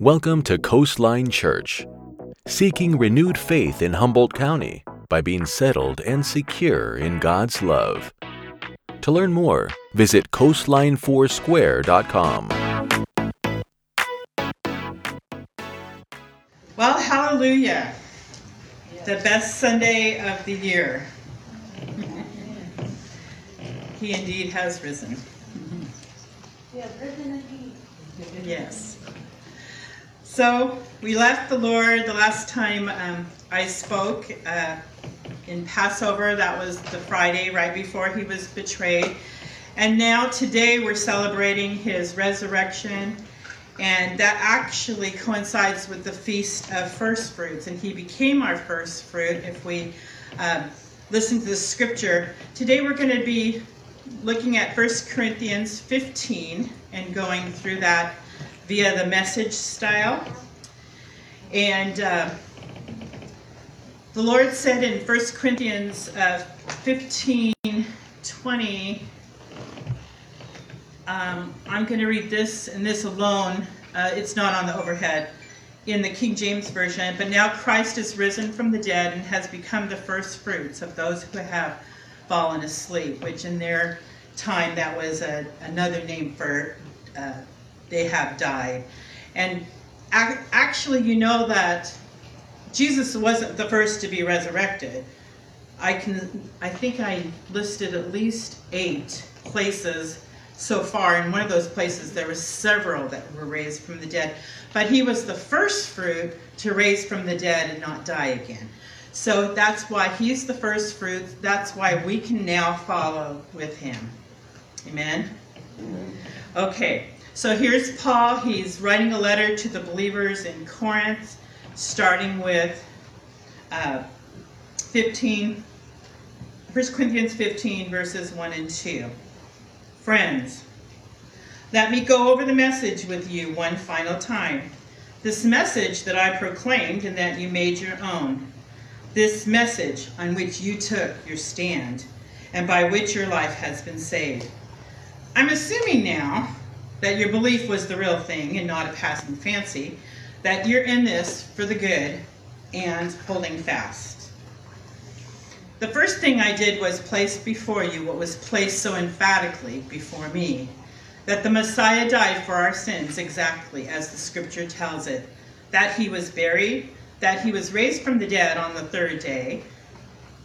Welcome to Coastline Church, seeking renewed faith in Humboldt County by being settled and secure in God's love. To learn more, visit coastline4square.com. Well, hallelujah. The best Sunday of the year. he indeed has risen. He has risen indeed. Yes. So we left the Lord the last time um, I spoke uh, in Passover. That was the Friday right before he was betrayed. And now today we're celebrating his resurrection. And that actually coincides with the Feast of First Fruits. And he became our first fruit if we um, listen to the scripture. Today we're going to be looking at 1 Corinthians 15 and going through that via the message style. And uh, the Lord said in 1 Corinthians uh, 15 20, um, I'm going to read this and this alone. Uh, it's not on the overhead in the King James Version. But now Christ is risen from the dead and has become the first fruits of those who have fallen asleep, which in their time that was a, another name for uh, they have died. And actually, you know that Jesus wasn't the first to be resurrected. I can, I think I listed at least eight places so far. In one of those places, there were several that were raised from the dead. But he was the first fruit to raise from the dead and not die again. So that's why he's the first fruit. That's why we can now follow with him. Amen? Okay, so here's Paul. He's writing a letter to the believers in Corinth, starting with uh, 15, 1 Corinthians 15, verses 1 and 2. Friends, let me go over the message with you one final time. This message that I proclaimed and that you made your own. This message on which you took your stand and by which your life has been saved. I'm assuming now that your belief was the real thing and not a passing fancy, that you're in this for the good and holding fast. The first thing I did was place before you what was placed so emphatically before me that the Messiah died for our sins exactly as the scripture tells it, that he was buried, that he was raised from the dead on the third day,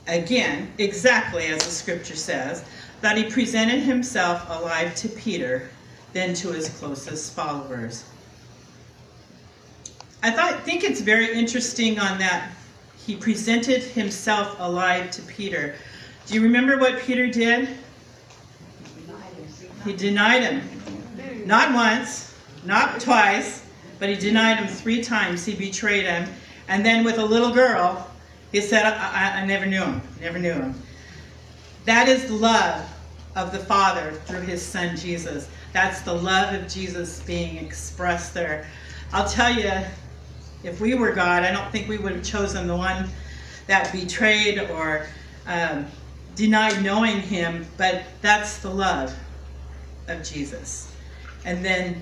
again, exactly as the scripture says, that he presented himself alive to Peter, then to his closest followers. I thought, think it's very interesting on that he presented himself alive to Peter. Do you remember what Peter did? He denied him. Not once, not twice, but he denied him three times. He betrayed him. And then with a little girl, he said, I, I, I never knew him. Never knew him. That is the love of the Father through his Son Jesus. That's the love of Jesus being expressed there. I'll tell you, if we were God, I don't think we would have chosen the one that betrayed or um, denied knowing him, but that's the love of Jesus. And then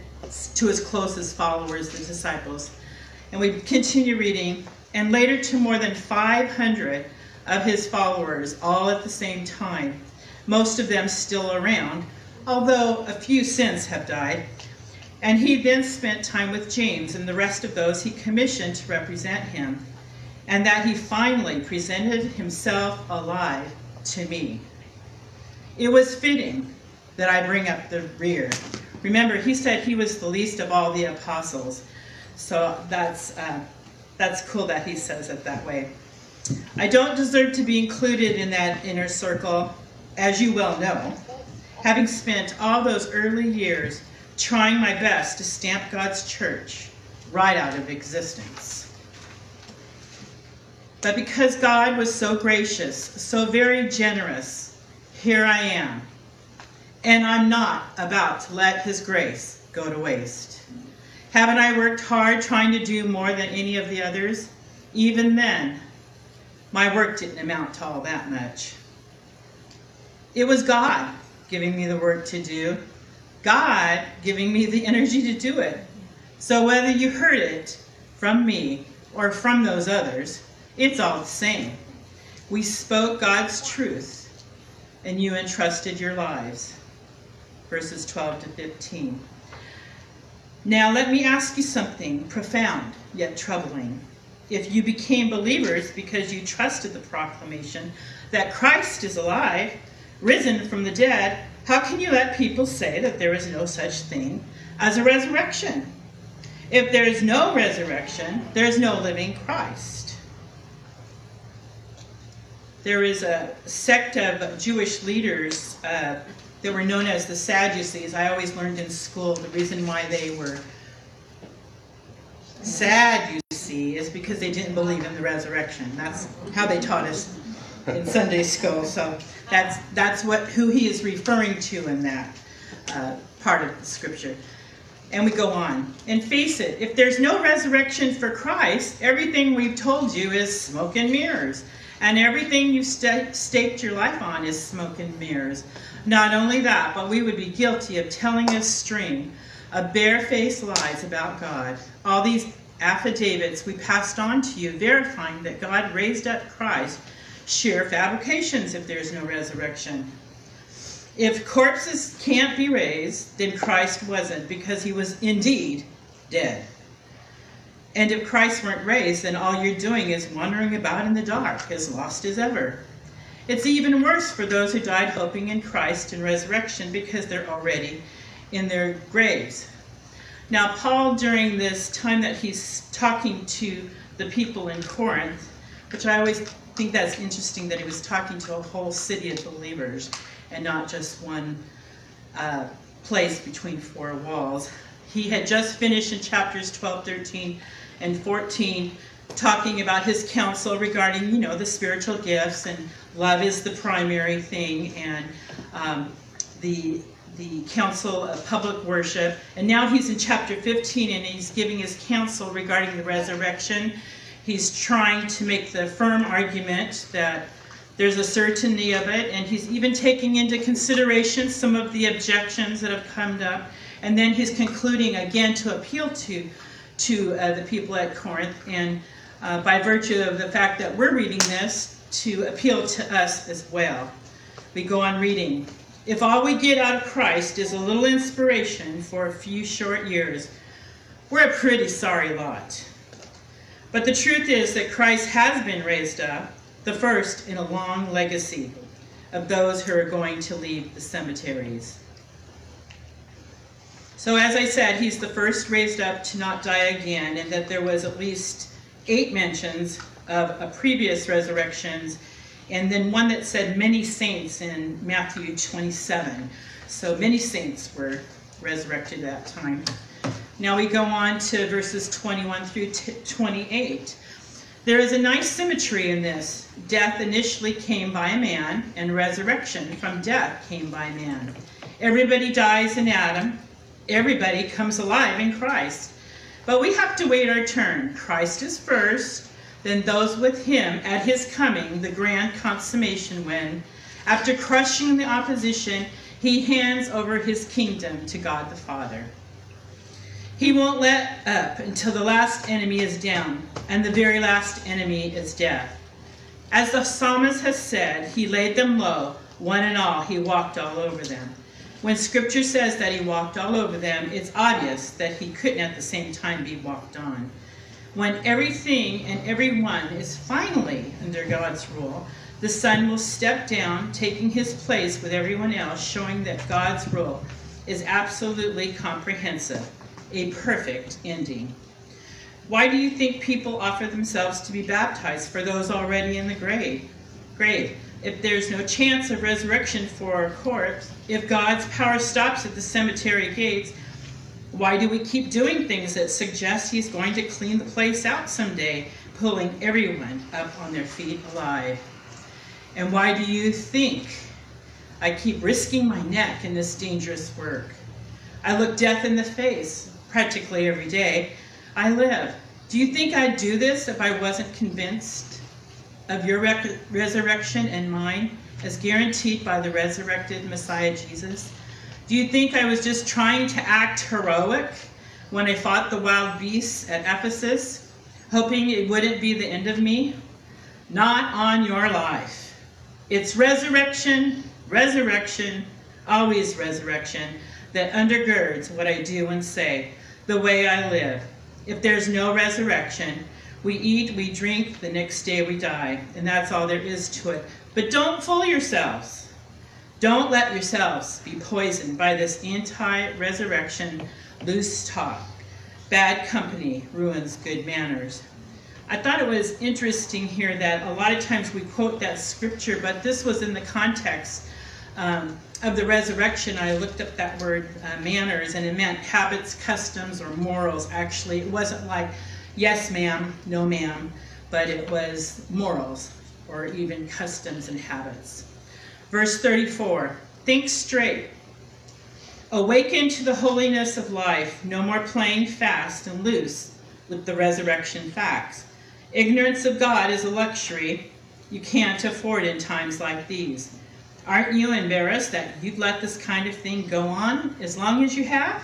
to his closest followers, the disciples. And we continue reading, and later to more than 500 of his followers, all at the same time, most of them still around, although a few since have died. And he then spent time with James and the rest of those he commissioned to represent him, and that he finally presented himself alive to me. It was fitting that I bring up the rear. Remember, he said he was the least of all the apostles, so that's uh, that's cool that he says it that way. I don't deserve to be included in that inner circle, as you well know, having spent all those early years trying my best to stamp God's church right out of existence. But because God was so gracious, so very generous, here I am. And I'm not about to let his grace go to waste. Haven't I worked hard trying to do more than any of the others? Even then, my work didn't amount to all that much. It was God giving me the work to do, God giving me the energy to do it. So whether you heard it from me or from those others, it's all the same. We spoke God's truth, and you entrusted your lives. Verses 12 to 15. Now let me ask you something profound yet troubling. If you became believers because you trusted the proclamation that Christ is alive, risen from the dead, how can you let people say that there is no such thing as a resurrection? If there is no resurrection, there is no living Christ. There is a sect of Jewish leaders uh, that were known as the Sadducees. I always learned in school the reason why they were sad, you see, is because they didn't believe in the resurrection. That's how they taught us in Sunday school. So that's that's what who he is referring to in that uh, part of the scripture. And we go on. And face it, if there's no resurrection for Christ, everything we've told you is smoke and mirrors. And everything you st- staked your life on is smoke and mirrors. Not only that, but we would be guilty of telling a string of barefaced lies about God. All these affidavits we passed on to you, verifying that God raised up Christ, sheer fabrications if there's no resurrection. If corpses can't be raised, then Christ wasn't, because he was indeed dead. And if Christ weren't raised, then all you're doing is wandering about in the dark, as lost as ever. It's even worse for those who died hoping in Christ and resurrection because they're already in their graves. Now, Paul, during this time that he's talking to the people in Corinth, which I always think that's interesting that he was talking to a whole city of believers and not just one uh, place between four walls. He had just finished in chapters 12, 13, and 14 talking about his counsel regarding, you know, the spiritual gifts and love is the primary thing and um, the the counsel of public worship. And now he's in chapter 15 and he's giving his counsel regarding the resurrection. He's trying to make the firm argument that there's a certainty of it, and he's even taking into consideration some of the objections that have come up. And then he's concluding again to appeal to to uh, the people at Corinth, and uh, by virtue of the fact that we're reading this, to appeal to us as well. We go on reading. If all we get out of Christ is a little inspiration for a few short years, we're a pretty sorry lot. But the truth is that Christ has been raised up, the first in a long legacy of those who are going to leave the cemeteries. So, as I said, he's the first raised up to not die again, and that there was at least eight mentions of a previous resurrections, and then one that said many saints in Matthew 27. So, many saints were resurrected at that time. Now we go on to verses 21 through 28. There is a nice symmetry in this. Death initially came by a man, and resurrection from death came by man. Everybody dies in Adam, everybody comes alive in Christ. But we have to wait our turn. Christ is first, then those with him at his coming, the grand consummation when, after crushing the opposition, he hands over his kingdom to God the Father. He won't let up until the last enemy is down, and the very last enemy is death. As the psalmist has said, he laid them low, one and all, he walked all over them. When scripture says that he walked all over them, it's obvious that he couldn't at the same time be walked on. When everything and everyone is finally under God's rule, the Son will step down, taking his place with everyone else, showing that God's rule is absolutely comprehensive, a perfect ending. Why do you think people offer themselves to be baptized for those already in the grave? Grave if there's no chance of resurrection for a corpse, if God's power stops at the cemetery gates, why do we keep doing things that suggest He's going to clean the place out someday, pulling everyone up on their feet alive? And why do you think I keep risking my neck in this dangerous work? I look death in the face practically every day I live. Do you think I'd do this if I wasn't convinced of your rec- resurrection and mine as guaranteed by the resurrected Messiah Jesus? Do you think I was just trying to act heroic when I fought the wild beasts at Ephesus, hoping it wouldn't be the end of me? Not on your life. It's resurrection, resurrection, always resurrection that undergirds what I do and say, the way I live. If there's no resurrection, we eat, we drink, the next day we die, and that's all there is to it. But don't fool yourselves. Don't let yourselves be poisoned by this anti resurrection loose talk. Bad company ruins good manners. I thought it was interesting here that a lot of times we quote that scripture, but this was in the context um, of the resurrection. I looked up that word uh, manners, and it meant habits, customs, or morals. Actually, it wasn't like yes, ma'am, no, ma'am, but it was morals or even customs and habits. Verse 34 Think straight. Awaken to the holiness of life, no more playing fast and loose with the resurrection facts. Ignorance of God is a luxury you can't afford in times like these. Aren't you embarrassed that you've let this kind of thing go on as long as you have?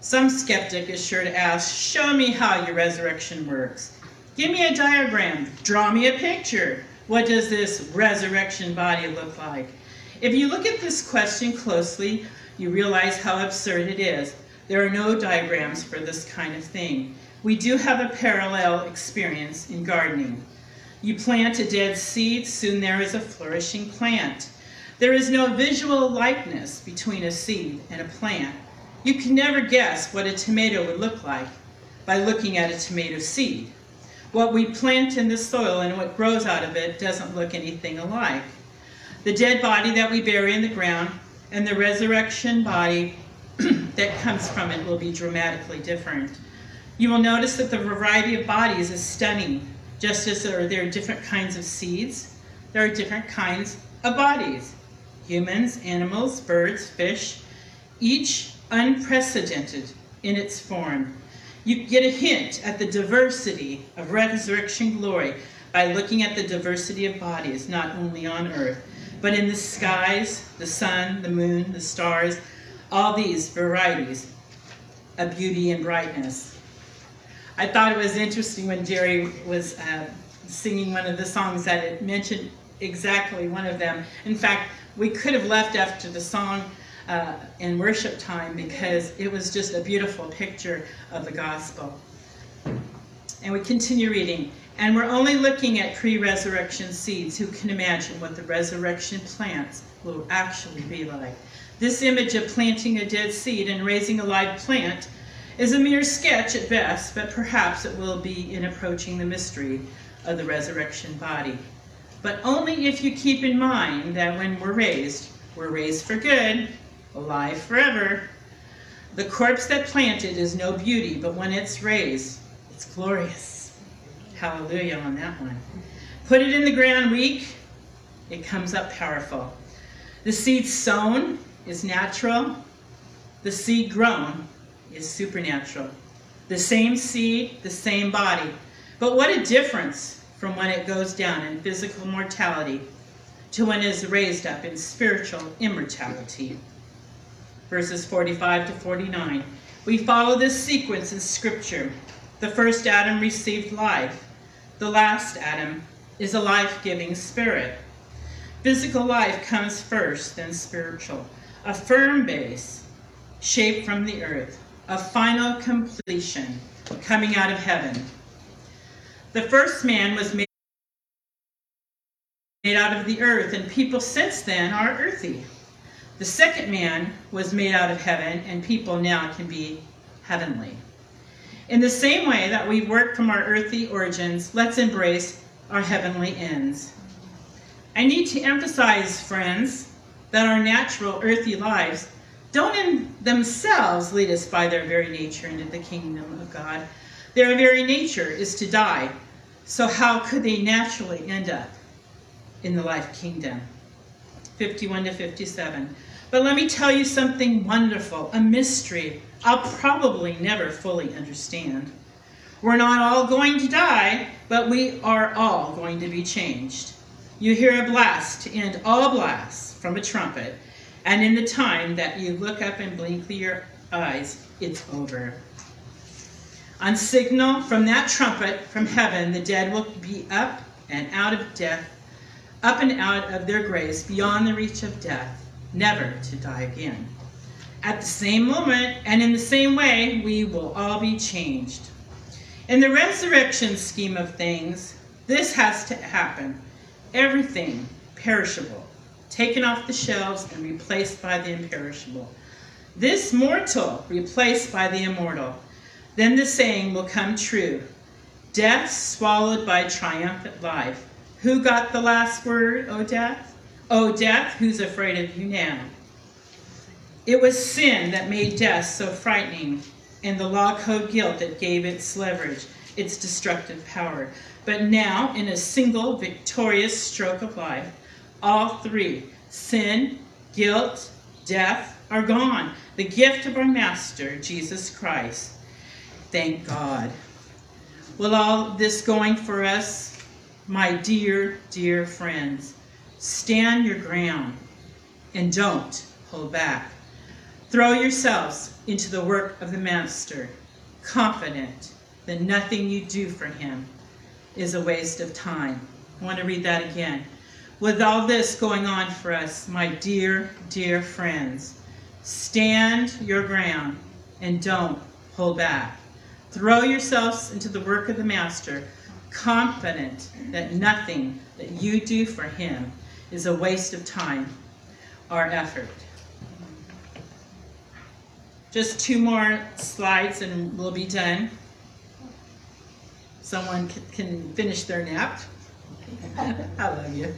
Some skeptic is sure to ask, Show me how your resurrection works. Give me a diagram. Draw me a picture. What does this resurrection body look like? If you look at this question closely, you realize how absurd it is. There are no diagrams for this kind of thing. We do have a parallel experience in gardening. You plant a dead seed, soon there is a flourishing plant. There is no visual likeness between a seed and a plant. You can never guess what a tomato would look like by looking at a tomato seed. What we plant in the soil and what grows out of it doesn't look anything alike. The dead body that we bury in the ground and the resurrection body that comes from it will be dramatically different. You will notice that the variety of bodies is stunning. Just as there are, there are different kinds of seeds, there are different kinds of bodies. Humans, animals, birds, fish, each unprecedented in its form. You get a hint at the diversity of resurrection glory by looking at the diversity of bodies, not only on earth, but in the skies, the sun, the moon, the stars, all these varieties of beauty and brightness. I thought it was interesting when Jerry was uh, singing one of the songs that it mentioned exactly one of them. In fact, we could have left after the song uh, in worship time because it was just a beautiful picture of the gospel. And we continue reading. And we're only looking at pre resurrection seeds. Who can imagine what the resurrection plants will actually be like? This image of planting a dead seed and raising a live plant is a mere sketch at best, but perhaps it will be in approaching the mystery of the resurrection body. But only if you keep in mind that when we're raised, we're raised for good, alive forever. The corpse that planted is no beauty, but when it's raised, it's glorious. Hallelujah on that one. Put it in the ground weak, it comes up powerful. The seed sown is natural, the seed grown is supernatural. The same seed, the same body. But what a difference from when it goes down in physical mortality to when it is raised up in spiritual immortality verses 45 to 49. We follow this sequence in Scripture. The first Adam received life. The last Adam is a life giving spirit. Physical life comes first, then spiritual. A firm base shaped from the earth, a final completion coming out of heaven. The first man was made out of the earth, and people since then are earthy. The second man was made out of heaven, and people now can be heavenly. In the same way that we work from our earthly origins, let's embrace our heavenly ends. I need to emphasize, friends, that our natural earthly lives don't in themselves lead us by their very nature into the kingdom of God. Their very nature is to die. So, how could they naturally end up in the life kingdom? 51 to 57. But let me tell you something wonderful, a mystery I'll probably never fully understand. We're not all going to die, but we are all going to be changed. You hear a blast and all blasts from a trumpet, And in the time that you look up and blink your eyes, it's over. On signal from that trumpet from heaven, the dead will be up and out of death, up and out of their graves, beyond the reach of death, never to die again. At the same moment and in the same way, we will all be changed. In the resurrection scheme of things, this has to happen. Everything perishable, taken off the shelves and replaced by the imperishable. This mortal replaced by the immortal. Then the saying will come true Death swallowed by triumphant life. Who got the last word, O death? O death, who's afraid of you now? It was sin that made death so frightening, and the law code guilt that gave its leverage, its destructive power. But now, in a single victorious stroke of life, all three sin, guilt, death are gone. The gift of our Master, Jesus Christ. Thank God. Well, all this going for us, my dear, dear friends, stand your ground and don't hold back. Throw yourselves into the work of the Master, confident that nothing you do for him is a waste of time. I want to read that again. With all this going on for us, my dear, dear friends, stand your ground and don't hold back. Throw yourselves into the work of the Master, confident that nothing that you do for him is a waste of time or effort. Just two more slides and we'll be done. Someone can finish their nap. I love you.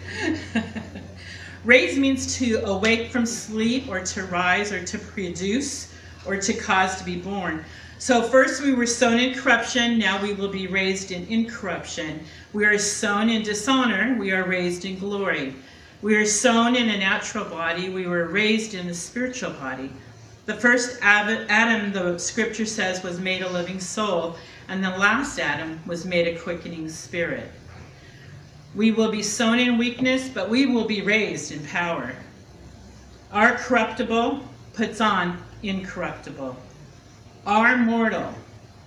Raise means to awake from sleep or to rise or to produce or to cause to be born. So first we were sown in corruption, now we will be raised in incorruption. We are sown in dishonor, we are raised in glory. We are sown in a natural body, we were raised in a spiritual body. The first Adam, the scripture says, was made a living soul, and the last Adam was made a quickening spirit. We will be sown in weakness, but we will be raised in power. Our corruptible puts on incorruptible. Our mortal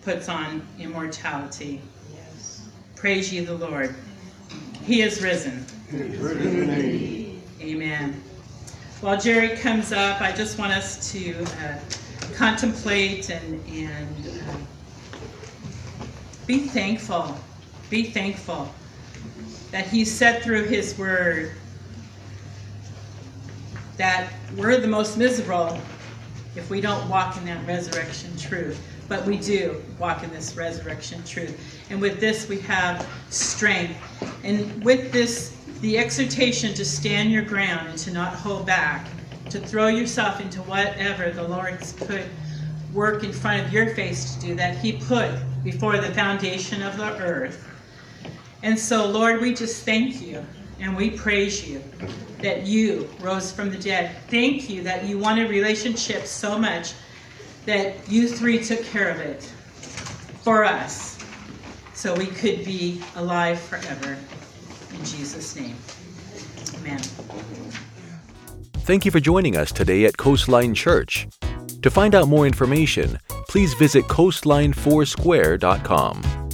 puts on immortality. Yes. Praise ye the Lord. He is risen. Amen. While Jerry comes up, I just want us to uh, contemplate and, and uh, be thankful. Be thankful that He said through His Word that we're the most miserable if we don't walk in that resurrection truth. But we do walk in this resurrection truth. And with this, we have strength. And with this, the exhortation to stand your ground and to not hold back, to throw yourself into whatever the Lord's put work in front of your face to do that He put before the foundation of the earth. And so, Lord, we just thank you and we praise you that you rose from the dead. Thank you that you wanted relationship so much that you three took care of it for us so we could be alive forever. In Jesus' name. Amen. Thank you for joining us today at Coastline Church. To find out more information, please visit coastline4square.com.